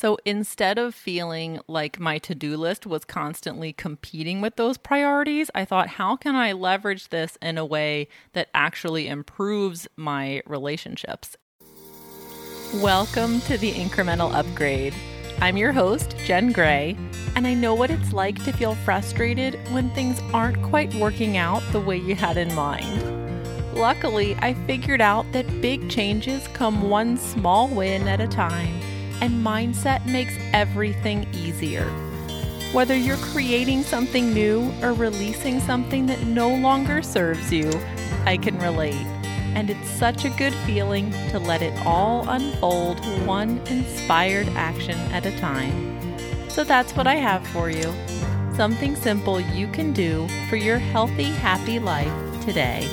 So instead of feeling like my to do list was constantly competing with those priorities, I thought, how can I leverage this in a way that actually improves my relationships? Welcome to the Incremental Upgrade. I'm your host, Jenn Gray, and I know what it's like to feel frustrated when things aren't quite working out the way you had in mind. Luckily, I figured out that big changes come one small win at a time and mindset makes everything easier. Whether you're creating something new or releasing something that no longer serves you, I can relate. And it's such a good feeling to let it all unfold one inspired action at a time. So that's what I have for you something simple you can do for your healthy, happy life today.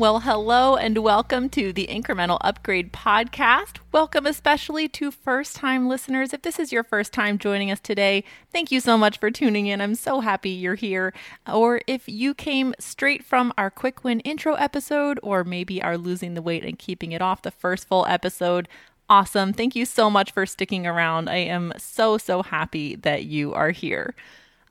Well, hello and welcome to the Incremental Upgrade Podcast. Welcome especially to first time listeners. If this is your first time joining us today, thank you so much for tuning in. I'm so happy you're here. Or if you came straight from our quick win intro episode, or maybe are losing the weight and keeping it off the first full episode, awesome. Thank you so much for sticking around. I am so, so happy that you are here.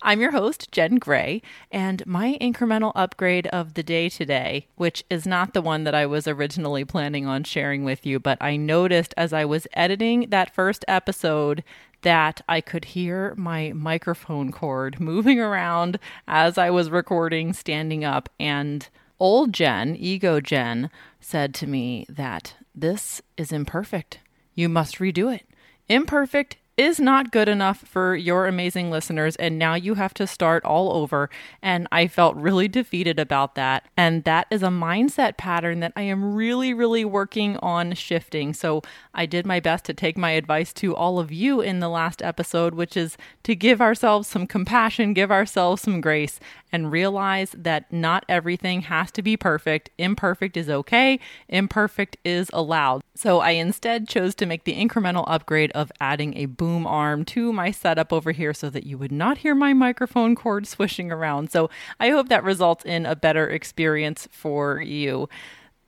I'm your host, Jenn Gray, and my incremental upgrade of the day today, which is not the one that I was originally planning on sharing with you, but I noticed as I was editing that first episode that I could hear my microphone cord moving around as I was recording standing up. And old Jenn, ego Jenn, said to me that this is imperfect. You must redo it. Imperfect is not good enough for your amazing listeners. And now you have to start all over. And I felt really defeated about that. And that is a mindset pattern that I am really, really working on shifting. So I did my best to take my advice to all of you in the last episode, which is to give ourselves some compassion, give ourselves some grace, and realize that not everything has to be perfect. Imperfect is okay, imperfect is allowed. So I instead chose to make the incremental upgrade of adding a boom arm to my setup over here so that you would not hear my microphone cord swishing around. So I hope that results in a better experience for you.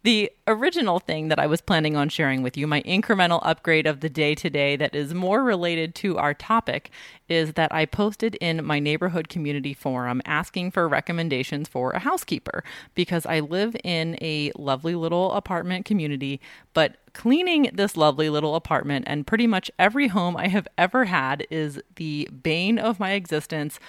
The original thing that I was planning on sharing with you, my incremental upgrade of the day today that is more related to our topic, is that I posted in my neighborhood community forum asking for recommendations for a housekeeper because I live in a lovely little apartment community, but cleaning this lovely little apartment and pretty much every home I have ever had is the bane of my existence.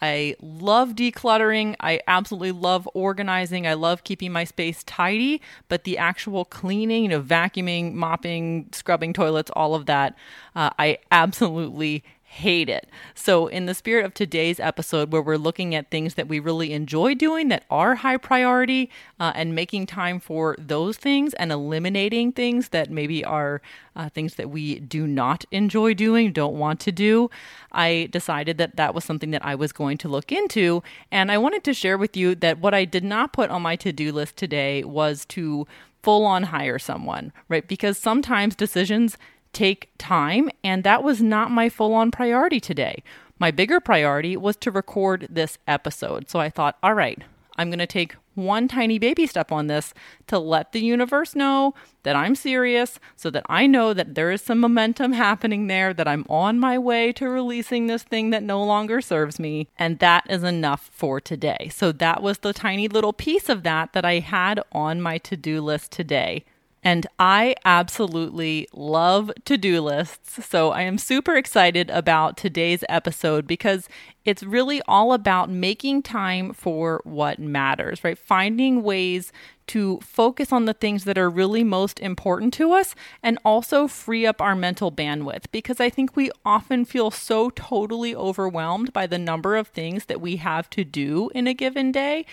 I love decluttering. I absolutely love organizing. I love keeping my space tidy, but the actual cleaning, you know, vacuuming, mopping, scrubbing toilets, all of that, uh, I absolutely hate it. So, in the spirit of today's episode, where we're looking at things that we really enjoy doing that are high priority uh, and making time for those things and eliminating things that maybe are uh, things that we do not enjoy doing, don't want to do, I decided that that was something that I was going to look into. And I wanted to share with you that what I did not put on my to do list today was to full on hire someone, right? Because sometimes decisions take time, and that was not my full on priority today. My bigger priority was to record this episode. So I thought, all right, I'm going to take one tiny baby step on this to let the universe know that I'm serious so that I know that there is some momentum happening there, that I'm on my way to releasing this thing that no longer serves me. And that is enough for today. So that was the tiny little piece of that that I had on my to do list today. And I absolutely love to do lists. So I am super excited about today's episode because it's really all about making time for what matters, right? Finding ways to focus on the things that are really most important to us and also free up our mental bandwidth because I think we often feel so totally overwhelmed by the number of things that we have to do in a given day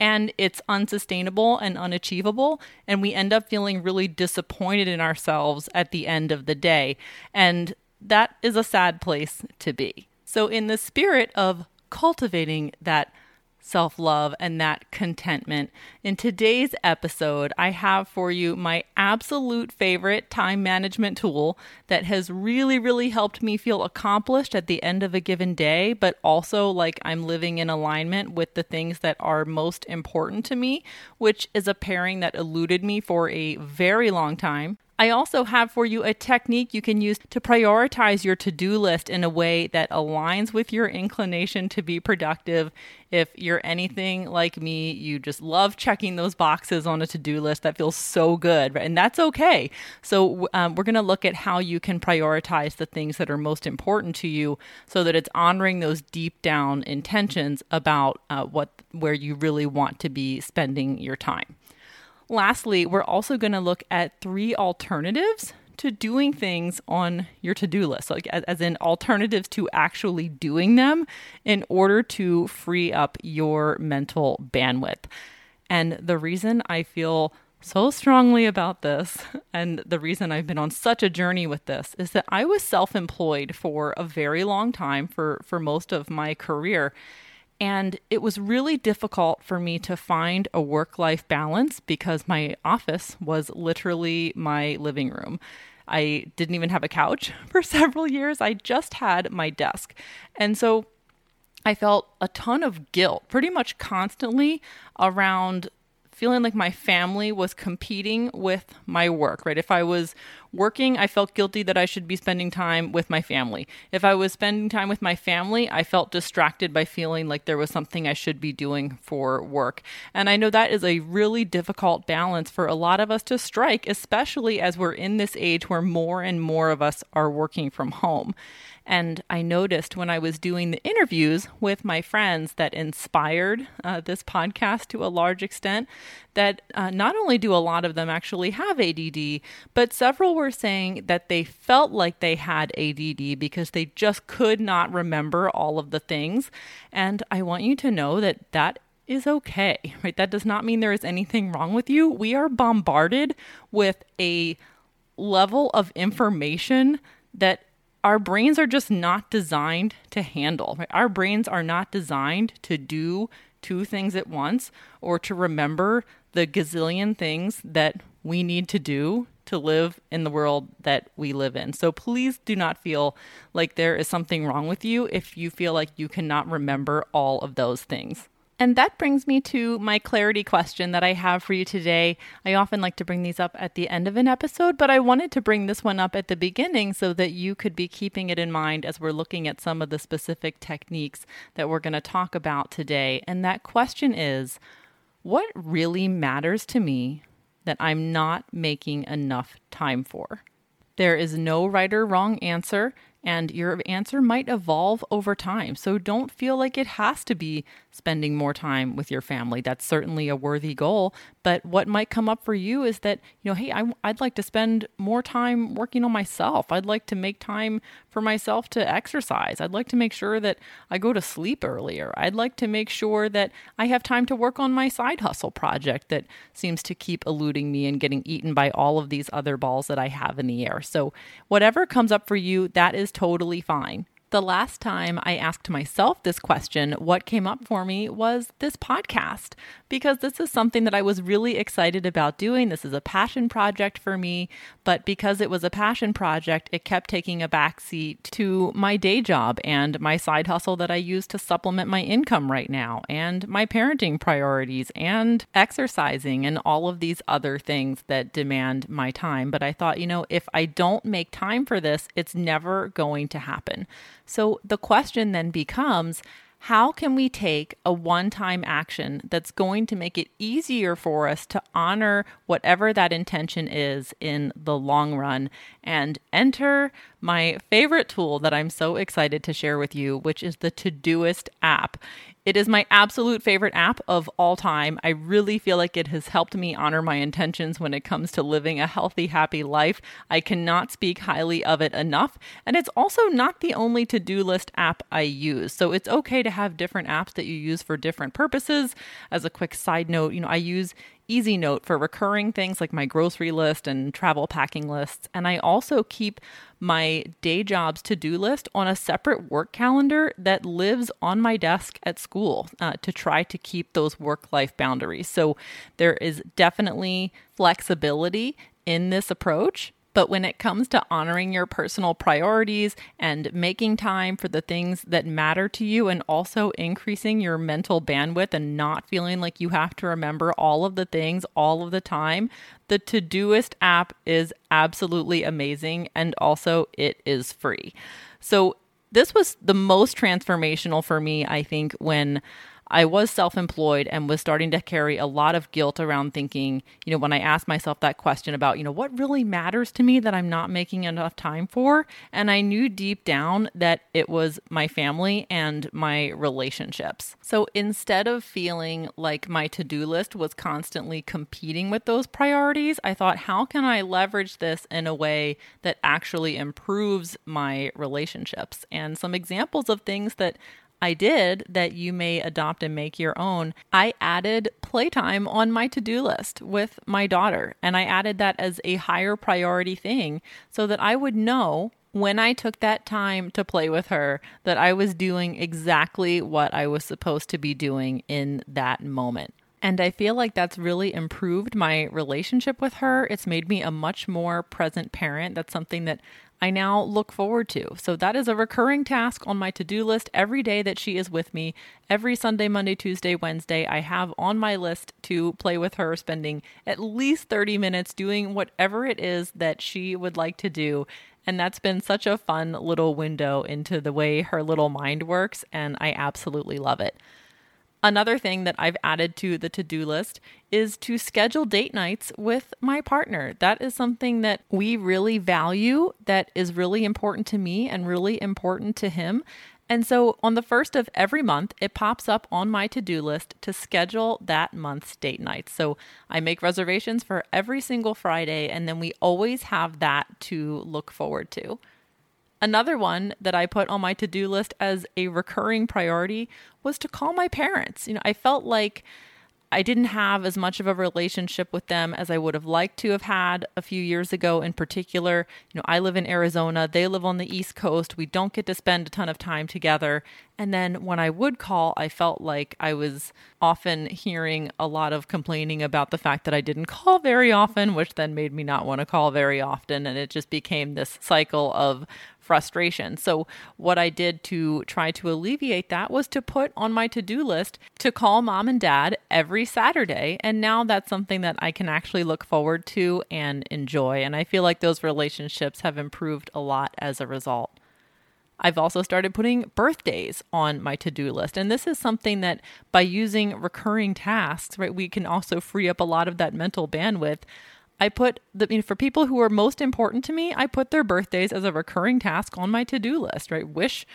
and it's unsustainable and unachievable. And we end up feeling really disappointed in ourselves at the end of the day. And that is a sad place to be. So, in the spirit of cultivating that self love and that contentment. In today's episode, I have for you my absolute favorite time management tool that has really, really helped me feel accomplished at the end of a given day, but also like I'm living in alignment with the things that are most important to me, which is a pairing that eluded me for a very long time. I also have for you a technique you can use to prioritize your to do list in a way that aligns with your inclination to be productive. If you're anything like me, you just love checking those boxes on a to do list. That feels so good, right? and that's okay. So, um, we're going to look at how you can prioritize the things that are most important to you so that it's honoring those deep down intentions about uh, what where you really want to be spending your time. Lastly, we're also going to look at three alternatives to doing things on your to-do list like as in alternatives to actually doing them in order to free up your mental bandwidth. And the reason i feel so strongly about this and the reason I've been on such a journey with this is that I was self-employed for a very long time for for most of my career and it was really difficult for me to find a work life balance because my office was literally my living room. I didn't even have a couch for several years. I just had my desk. And so I felt a ton of guilt pretty much constantly around feeling like my family was competing with my work, right? If I was working, I felt guilty that I should be spending time with my family. If I was spending time with my family, I felt distracted by feeling like there was something I should be doing for work. And I know that is a really difficult balance for a lot of us to strike, especially as we're in this age where more and more of us are working from home. And I noticed when I was doing the interviews with my friends that inspired uh, this podcast to a large extent that uh, not only do a lot of them actually have ADD, but several were saying that they felt like they had ADD because they just could not remember all of the things. And I want you to know that that is okay, right? That does not mean there is anything wrong with you. We are bombarded with a level of information that our brains are just not designed to handle. Right? Our brains are not designed to do two things at once or to remember the gazillion things that we need to do to live in the world that we live in. So please do not feel like there is something wrong with you if you feel like you cannot remember all of those things. And that brings me to my clarity question that I have for you today. I often like to bring these up at the end of an episode, but I wanted to bring this one up at the beginning so that you could be keeping it in mind as we're looking at some of the specific techniques that we're going to talk about today. And that question is what really matters to me that I'm not making enough time for? There is no right or wrong answer and your answer might evolve over time. So don't feel like it has to be spending more time with your family. That's certainly a worthy goal. But what might come up for you is that, you know, hey, I, would like to spend more time working on myself. I'd like to make time for myself to exercise. I'd like to make sure that I go to sleep earlier. I'd like to make sure that I have time to work on my side hustle project that seems to keep eluding me and getting eaten by all of these other balls that I have in the air. So, whatever comes up for you, that is totally fine. The last time I asked myself this question, what came up for me was this podcast, because this is something that I was really excited about doing. This is a passion project for me, but because it was a passion project, it kept taking a backseat to my day job and my side hustle that I use to supplement my income right now, and my parenting priorities, and exercising, and all of these other things that demand my time. But I thought, you know, if I don't make time for this, it's never going to happen. So the question then becomes how can we take a one time action that's going to make it easier for us to honor whatever that intention is in the long run and enter my favorite tool that I'm so excited to share with you, which is the Todoist app. It is my absolute favorite app of all time. I really feel like it has helped me honor my intentions when it comes to living a healthy, happy life. I cannot speak highly of it enough. And it's also not the only to do list app I use. So it's okay to have different apps that you use for different purposes. As a quick side note, you know, I use Easy Note for recurring things like my grocery list and travel packing lists. And I also keep my day job's to do list on a separate work calendar that lives on my desk at school uh, to try to keep those work life boundaries. So there is definitely flexibility in this approach But when it comes to honoring your personal priorities and making time for the things that matter to you, and also increasing your mental bandwidth and not feeling like you have to remember all of the things all of the time, the Todoist app is absolutely amazing. And also, it is free. So, this was the most transformational for me, I think, when I was self employed and was starting to carry a lot of guilt around thinking, you know, when I asked myself that question about, you know, what really matters to me that I'm not making enough time for. And I knew deep down that it was my family and my relationships. So instead of feeling like my to do list was constantly competing with those priorities, I thought, how can I leverage this in a way that actually improves my relationships? And some examples of things that I did that you may adopt and make your own, I added playtime on my to do list with my daughter. And I added that as a higher priority thing so that I would know when I took that time to play with her that I was doing exactly what I was supposed to be doing in that moment. And I feel like that's really improved my relationship with her. It's made me a much more present parent. That's something that I now look forward to. So that is a recurring task on my to do list every day that she is with me. Every Sunday, Monday, Tuesday, Wednesday, I have on my list to play with her, spending at least 30 minutes doing whatever it is that she would like to do. And that's been such a fun little window into the way her little mind works. And I absolutely love it. Another thing that I've added to the to do list is to schedule date nights with my partner. That is something that we really value, that is really important to me and really important to him. And so on the first of every month, it pops up on my to do list to schedule that month's date nights. So I make reservations for every single Friday, and then we always have that to look forward to. Another one that I put on my to do list as a recurring priority was to call my parents. You know, I felt like I didn't have as much of a relationship with them as I would have liked to have had a few years ago in particular. You know, I live in Arizona, they live on the East Coast. We don't get to spend a ton of time together. And then when I would call, I felt like I was often hearing a lot of complaining about the fact that I didn't call very often, which then made me not want to call very often. And it just became this cycle of frustration. So, what I did to try to alleviate that was to put on my to do list to call mom and dad every Saturday. And now that's something that I can actually look forward to and enjoy. And I feel like those relationships have improved a lot as a result. I've also started putting birthdays on my to do list. And this is something that by using recurring tasks, right, we can also free up a lot of that mental bandwidth I put the you know, for people who are most important to me, I put their birthdays as a recurring task on my to-do list, right? Wish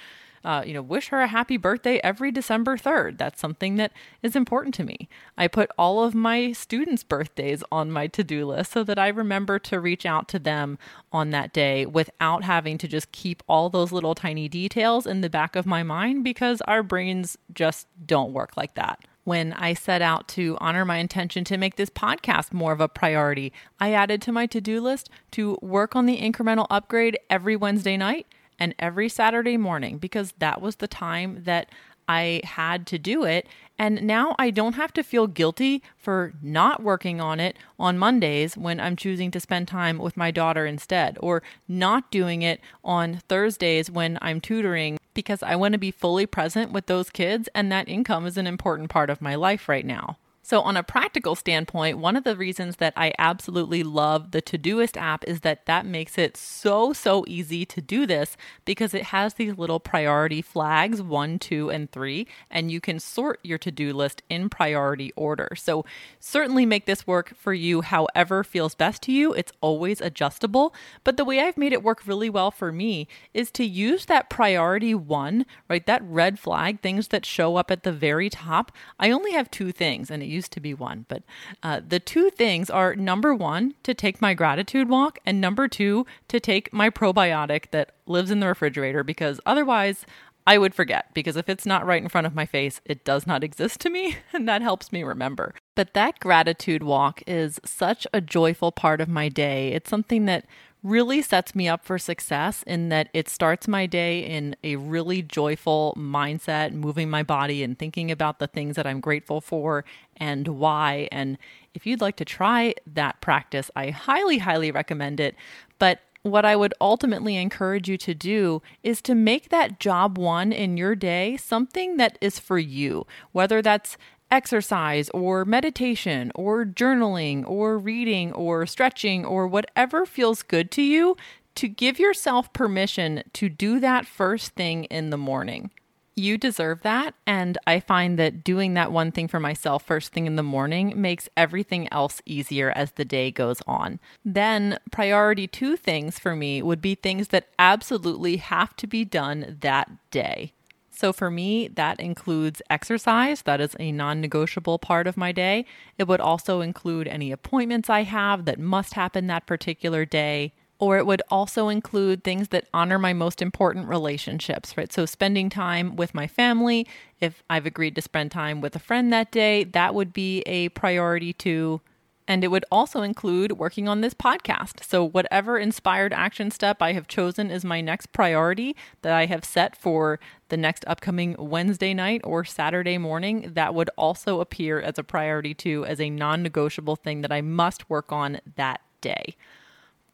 uh, you know, wish her a happy birthday every December 3rd. That's something that is important to me. I put all of my students' birthdays on my to do list so that I remember to reach out to them on that day without having to just keep all those little tiny details in the back of my mind because our brains just don't work like that when I set out to honor my intention to make this podcast more of a priority. I added to my to do list to work on the incremental upgrade every Wednesday night and every Saturday morning because that was the time that I had to do it. And now I don't have to feel guilty for not working on it on Mondays when I'm choosing to spend time with my daughter instead, or not doing it on Thursdays when I'm tutoring because I want to be fully present with those kids. And that income is an important part of my life right now. So, on a practical standpoint, one of the reasons that I absolutely love the Todoist app is that that makes it so, so easy to do this because it has these little priority flags one, two, and three, and you can sort your to do list in priority order. So, certainly make this work for you however feels best to you. It's always adjustable. But the way I've made it work really well for me is to use that priority one, right? That red flag, things that show up at the very top. I only have two things, and it used to be one, but uh, the two things are number one, to take my gratitude walk, and number two, to take my probiotic that lives in the refrigerator because otherwise I would forget because if it's not right in front of my face, it does not exist to me, and that helps me remember. But that gratitude walk is such a joyful part of my day. It's something that really sets me up for success in that it starts my day in a really joyful mindset, moving my body and thinking about the things that I'm grateful for and why. And if you'd like to try that practice, I highly, highly recommend it. But what I would ultimately encourage you to do is to make that job one in your day something that is for you, whether that's exercise or meditation or journaling or reading or stretching or whatever feels good to you, to give yourself permission to do that first thing in the morning. You deserve that. And I find that doing that one thing for myself first thing in the morning makes everything else easier as the day goes on. Then, priority two things for me would be things that absolutely have to be done that day. So for me, that includes exercise. That is a non negotiable part of my day. It would also include any appointments I have that must happen that particular day or it would also include things that honor my most important relationships, right? So, spending time with my family. If I've agreed to spend time with a friend that day, that would be a priority too. And it would also include working on this podcast. So, whatever inspired action step I have chosen is my next priority that I have set for the next upcoming Wednesday night or Saturday morning, that would also appear as a priority too, as a non negotiable thing that I must work on that day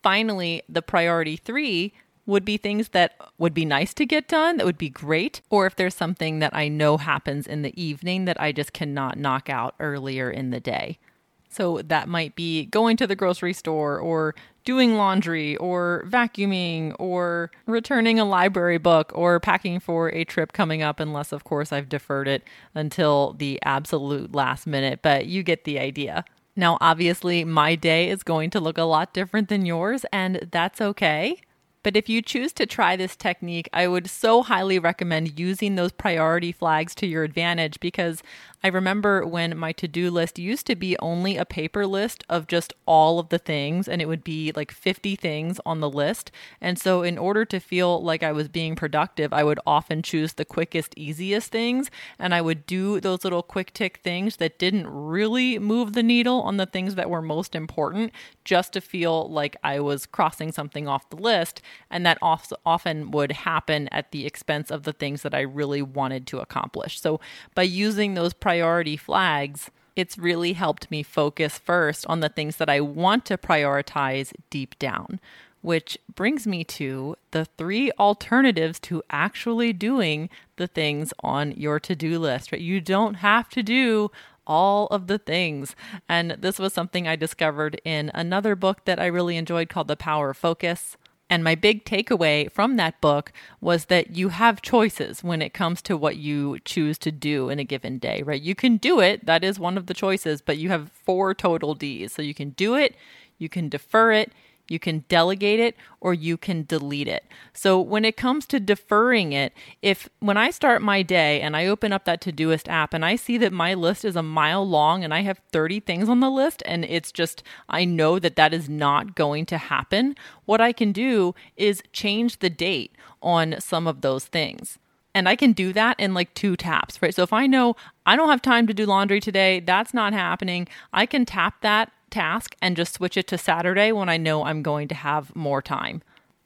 finally, the priority three would be things that would be nice to get done, that would be great, or if there's something that I know happens in the evening that I just cannot knock out earlier in the day. So that might be going to the grocery store or doing laundry or vacuuming or returning a library book or packing for a trip coming up, unless, of course, I've deferred it until the absolute last minute. But you get the idea. Now, obviously, my day is going to look a lot different than yours, and that's okay. But if you choose to try this technique, I would so highly recommend using those priority flags to your advantage because I remember when my to do list used to be only a paper list of just all of the things, and it would be like 50 things on the list. And so, in order to feel like I was being productive, I would often choose the quickest, easiest things, and I would do those little quick tick things that didn't really move the needle on the things that were most important just to feel like I was crossing something off the list. And that often would happen at the expense of the things that I really wanted to accomplish. So, by using those priority flags, it's really helped me focus first on the things that I want to prioritize deep down, which brings me to the three alternatives to actually doing the things on your to do list. Right? You don't have to do all of the things. And this was something I discovered in another book that I really enjoyed called The Power of Focus. And my big takeaway from that book was that you have choices when it comes to what you choose to do in a given day, right? You can do it, that is one of the choices, but you have four total D's. So you can do it, you can defer it, you can delegate it or you can delete it. So when it comes to deferring it, if when I start my day and I open up that Todoist app and I see that my list is a mile long and I have 30 things on the list and it's just I know that that is not going to happen, what I can do is change the date on some of those things. And I can do that in like two taps, right? So if I know I don't have time to do laundry today, that's not happening, I can tap that task and just switch it to Saturday when I know I'm going to have more time.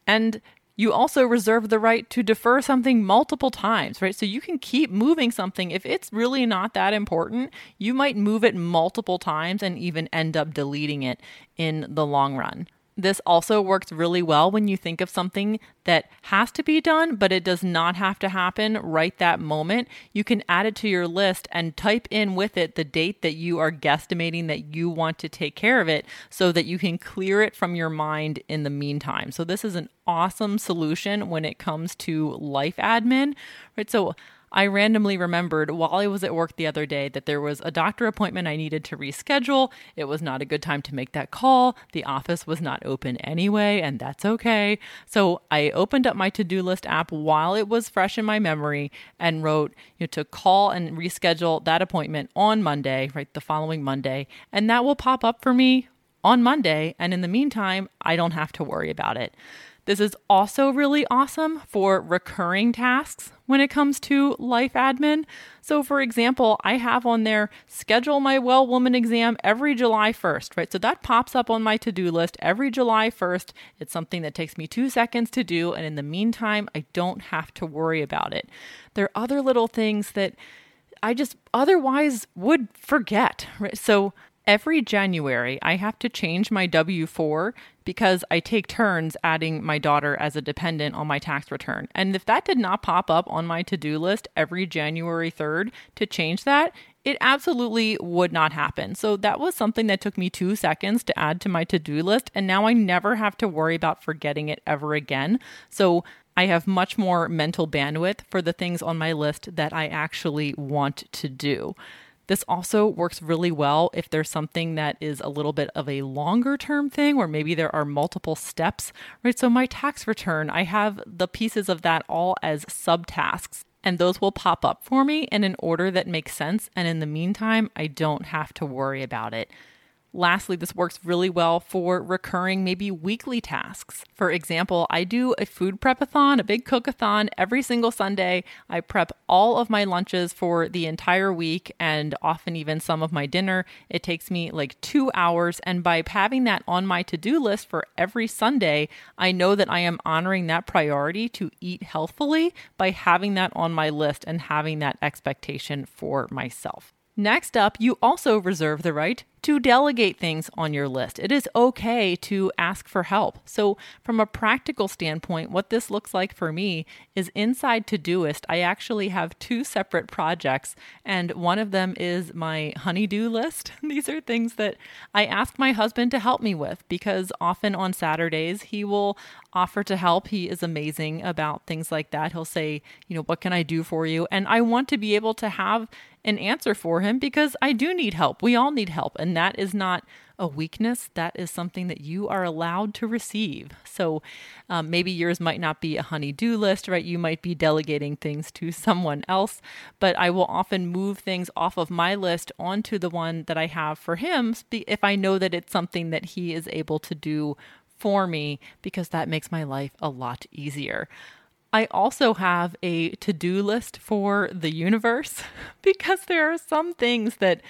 And you also reserve the right to defer something multiple times, right? So you can keep moving something. If it's really not that important, you might move it multiple times and even end up deleting it in the long run. This also works really well when you think of something that has to be done, but it does not have to happen right that moment. You can add it to your list and type in with it the date that you are guesstimating that you want to take care of it so that you can clear it from your mind in the meantime. So, this is an awesome solution when it comes to life admin, right? So, I randomly remembered while I was at work the other day that there was a doctor appointment I needed to reschedule. It was not a good time to make that call. The office was not open anyway, and that's okay. So I opened up my to do list app while it was fresh in my memory and wrote you know, to call and reschedule that appointment on Monday, right? The following Monday. And that will pop up for me on Monday. And in the meantime, I don't have to worry about it. This is also really awesome for recurring tasks when it comes to life admin. So, for example, I have on there schedule my well woman exam every July 1st, right? So that pops up on my to do list every July 1st. It's something that takes me two seconds to do. And in the meantime, I don't have to worry about it. There are other little things that I just otherwise would forget, right? So, Every January, I have to change my W 4 because I take turns adding my daughter as a dependent on my tax return. And if that did not pop up on my to do list every January 3rd to change that, it absolutely would not happen. So that was something that took me two seconds to add to my to do list. And now I never have to worry about forgetting it ever again. So I have much more mental bandwidth for the things on my list that I actually want to do. This also works really well if there's something that is a little bit of a longer term thing where maybe there are multiple steps, right? So, my tax return, I have the pieces of that all as subtasks, and those will pop up for me in an order that makes sense. And in the meantime, I don't have to worry about it. Lastly, this works really well for recurring, maybe weekly tasks. For example, I do a food prepathon, a big cookathon every single Sunday. I prep all of my lunches for the entire week and often even some of my dinner. It takes me like two hours. And by having that on my to do list for every Sunday, I know that I am honoring that priority to eat healthfully by having that on my list and having that expectation for myself. Next up, you also reserve the right to delegate things on your list. It is okay to ask for help. So, from a practical standpoint, what this looks like for me is inside Todoist, I actually have two separate projects, and one of them is my honey-do list. These are things that I ask my husband to help me with because often on Saturdays he will offer to help. He is amazing about things like that. He'll say, you know, what can I do for you? And I want to be able to have an answer for him because I do need help. We all need help. And that is not a weakness. That is something that you are allowed to receive. So um, maybe yours might not be a honey-do list, right? You might be delegating things to someone else, but I will often move things off of my list onto the one that I have for him if I know that it's something that he is able to do for me because that makes my life a lot easier. I also have a to do list for the universe because there are some things that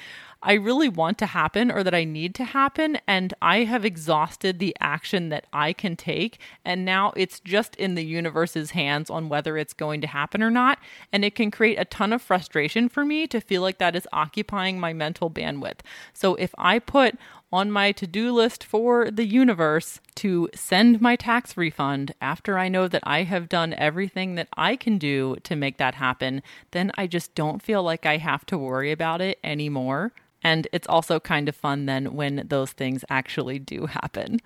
I really want to happen or that I need to happen. And I have exhausted the action that I can take. And now it's just in the universe's hands on whether it's going to happen or not. And it can create a ton of frustration for me to feel like that is occupying my mental bandwidth. So if I put on my to do list for the universe to send my tax refund after I know that I have done everything that I can do to make that happen, then I just don't feel like I have to worry about it anymore. And it's also kind of fun then when those things actually do happen.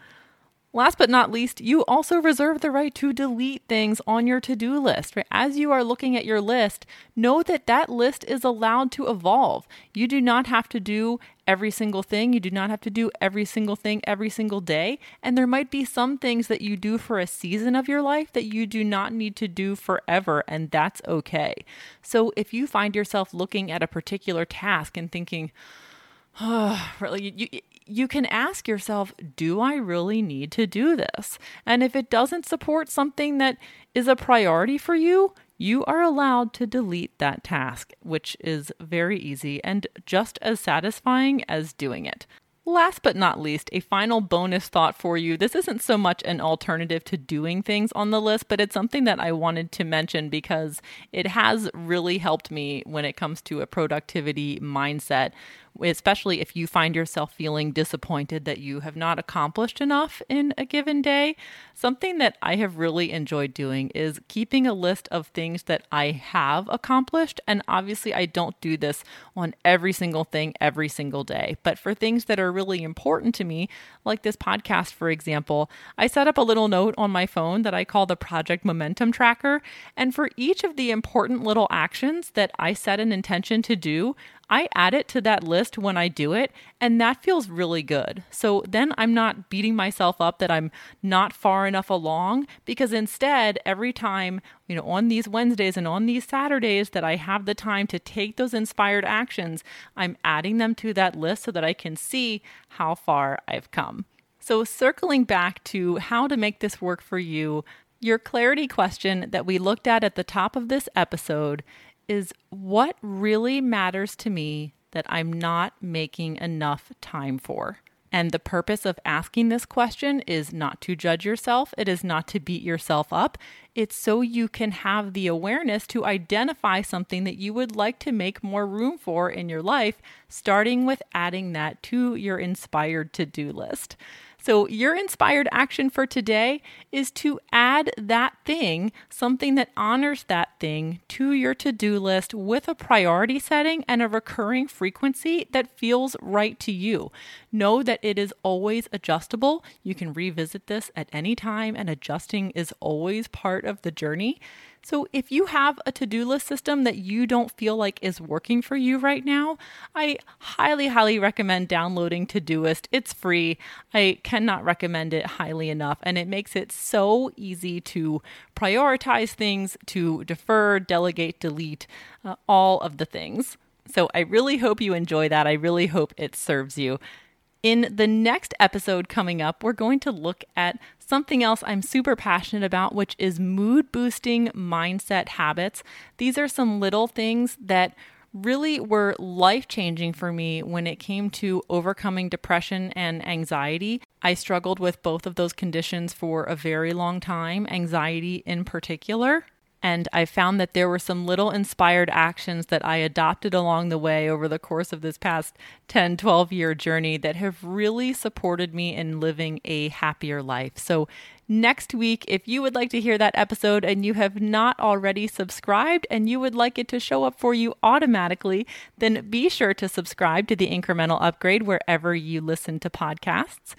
Last but not least, you also reserve the right to delete things on your to do list. Right? As you are looking at your list, know that that list is allowed to evolve. You do not have to do every single thing. You do not have to do every single thing every single day. And there might be some things that you do for a season of your life that you do not need to do forever, and that's okay. So if you find yourself looking at a particular task and thinking, really, you, you can ask yourself, do I really need to do this? And if it doesn't support something that is a priority for you, you are allowed to delete that task, which is very easy and just as satisfying as doing it. Last but not least, a final bonus thought for you. This isn't so much an alternative to doing things on the list, but it's something that I wanted to mention because it has really helped me when it comes to a productivity mindset especially if you find yourself feeling disappointed that you have not accomplished enough in a given day. Something that I have really enjoyed doing is keeping a list of things that I have accomplished. And obviously, I don't do this on every single thing every single day. But for things that are really important to me, like this podcast, for example, I set up a little note on my phone that I call the Project Momentum Tracker. And for each of the important little actions that I set an intention to do, I add it to that list when I do it, and that feels really good. So then I'm not beating myself up that I'm not far enough along because instead, every time, you know, on these Wednesdays and on these Saturdays that I have the time to take those inspired actions, I'm adding them to that list so that I can see how far I've come. So, circling back to how to make this work for you, your clarity question that we looked at at the top of this episode is what really matters to me that I'm not making enough time for? And the purpose of asking this question is not to judge yourself, it is not to beat yourself up. It's so you can have the awareness to identify something that you would like to make more room for in your life, starting with adding that to your inspired to do list. So, your inspired action for today is to add that thing, something that honors that thing, to your to do list with a priority setting and a recurring frequency that feels right to you. Know that it is always adjustable. You can revisit this at any time, and adjusting is always part of the journey. So, if you have a to do list system that you don't feel like is working for you right now, I highly, highly recommend downloading Todoist. It's free. I cannot recommend it highly enough, and it makes it so easy to prioritize things, to defer, delegate, delete, uh, all of the things. So, I really hope you enjoy that. I really hope it serves you. In the next episode coming up, we're going to look at something else I'm super passionate about, which is mood boosting mindset habits. These are some little things that really were life changing for me when it came to overcoming depression and anxiety. I struggled with both of those conditions for a very long time, anxiety in particular. And I found that there were some little inspired actions that I adopted along the way over the course of this past 10, 12 year journey that have really supported me in living a happier life. So, next week, if you would like to hear that episode and you have not already subscribed and you would like it to show up for you automatically, then be sure to subscribe to the incremental upgrade wherever you listen to podcasts.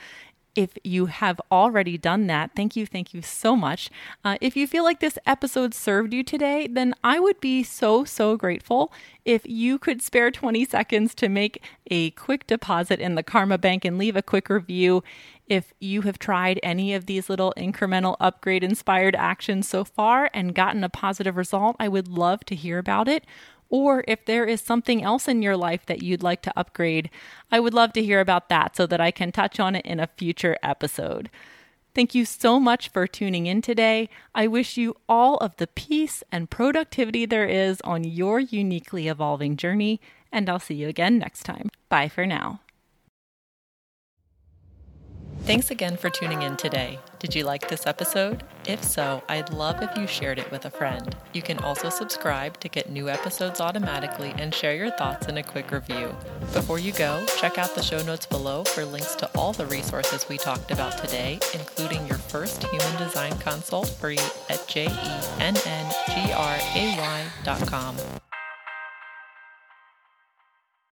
If you have already done that, thank you, thank you so much. Uh, if you feel like this episode served you today, then I would be so, so grateful if you could spare 20 seconds to make a quick deposit in the Karma Bank and leave a quick review. If you have tried any of these little incremental upgrade inspired actions so far and gotten a positive result, I would love to hear about it or if there is something else in your life that you'd like to upgrade, I would love to hear about that so that I can touch on it in a future episode. Thank you so much for tuning in today. I wish you all of the peace and productivity there is on your uniquely evolving journey, and I'll see you again next time. Bye for now. Thanks again for tuning in today. Did you like this episode? If so, I'd love if you shared it with a friend. You can also subscribe to get new episodes automatically and share your thoughts in a quick review. Before you go, check out the show notes below for links to all the resources we talked about today, including your first human design consult free at jenngray.com.